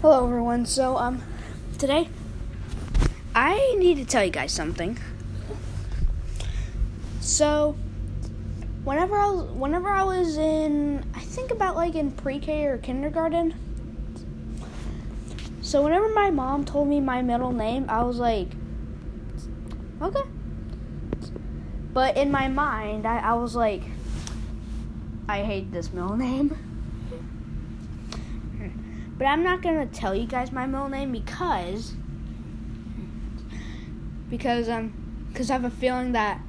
Hello, everyone. So, um, today I need to tell you guys something. So, whenever I was, whenever I was in, I think about like in pre-K or kindergarten. So, whenever my mom told me my middle name, I was like, okay. But in my mind, I, I was like, I hate this middle name. But I'm not gonna tell you guys my middle name because because um because I have a feeling that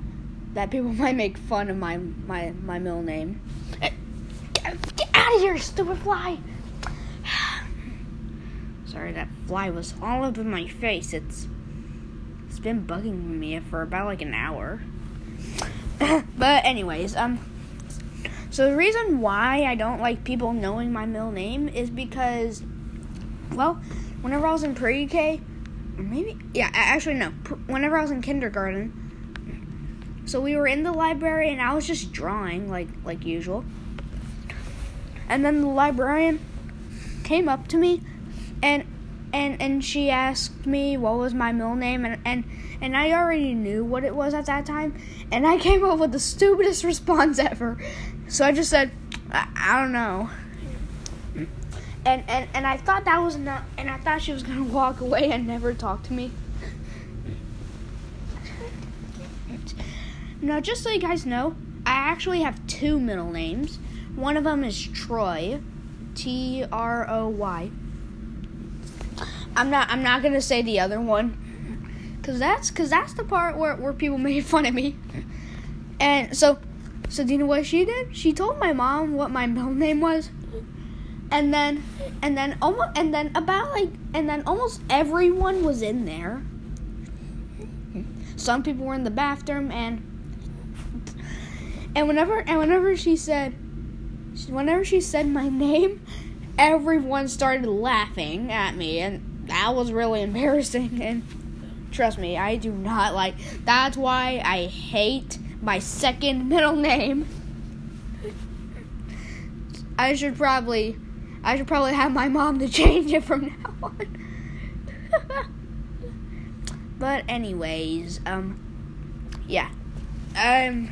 that people might make fun of my my my middle name. Get, get out of here, stupid fly! Sorry, that fly was all over my face. It's it's been bugging me for about like an hour. but anyways, um. So the reason why I don't like people knowing my middle name is because, well, whenever I was in pre-K, maybe yeah, actually no, whenever I was in kindergarten, so we were in the library and I was just drawing like like usual, and then the librarian came up to me, and and and she asked me what was my middle name and and and I already knew what it was at that time and I came up with the stupidest response ever. So I just said I, I don't know. And, and and I thought that was not and I thought she was gonna walk away and never talk to me. Now just so you guys know, I actually have two middle names. One of them is Troy. T R O Y I'm not. I'm not gonna say the other one, cause that's cause that's the part where where people made fun of me. And so, so do you know what she did? She told my mom what my middle name was, and then, and then almost, and then about like, and then almost everyone was in there. Some people were in the bathroom, and and whenever and whenever she said, whenever she said my name, everyone started laughing at me and that was really embarrassing and trust me, I do not like that's why I hate my second middle name. I should probably I should probably have my mom to change it from now on. but anyways, um yeah. Um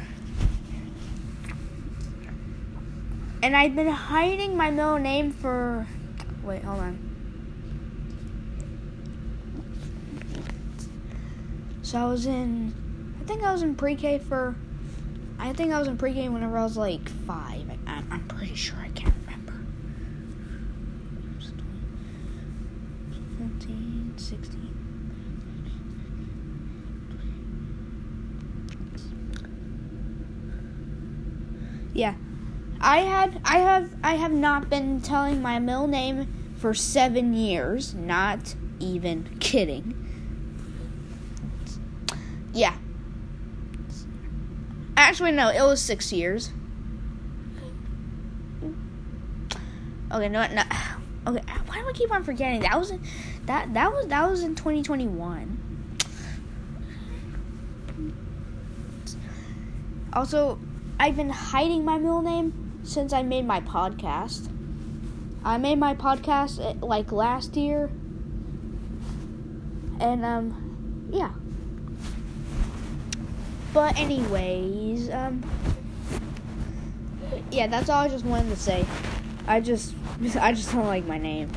and I've been hiding my middle name for wait, hold on. So I was in, I think I was in pre-K for, I think I was in pre-K whenever I was like five. I, I'm pretty sure I can't remember. 15, 16. Yeah. I had I have I have not been telling my middle name for 7 years, not even kidding. Yeah. Actually, no, it was six years. Okay, no, no. Okay, why do I keep on forgetting? That was in, that that was that was in 2021. Also, I've been hiding my middle name since I made my podcast. I made my podcast eh, like last year. And um yeah. But anyways, um yeah, that's all I just wanted to say. I just I just don't like my name.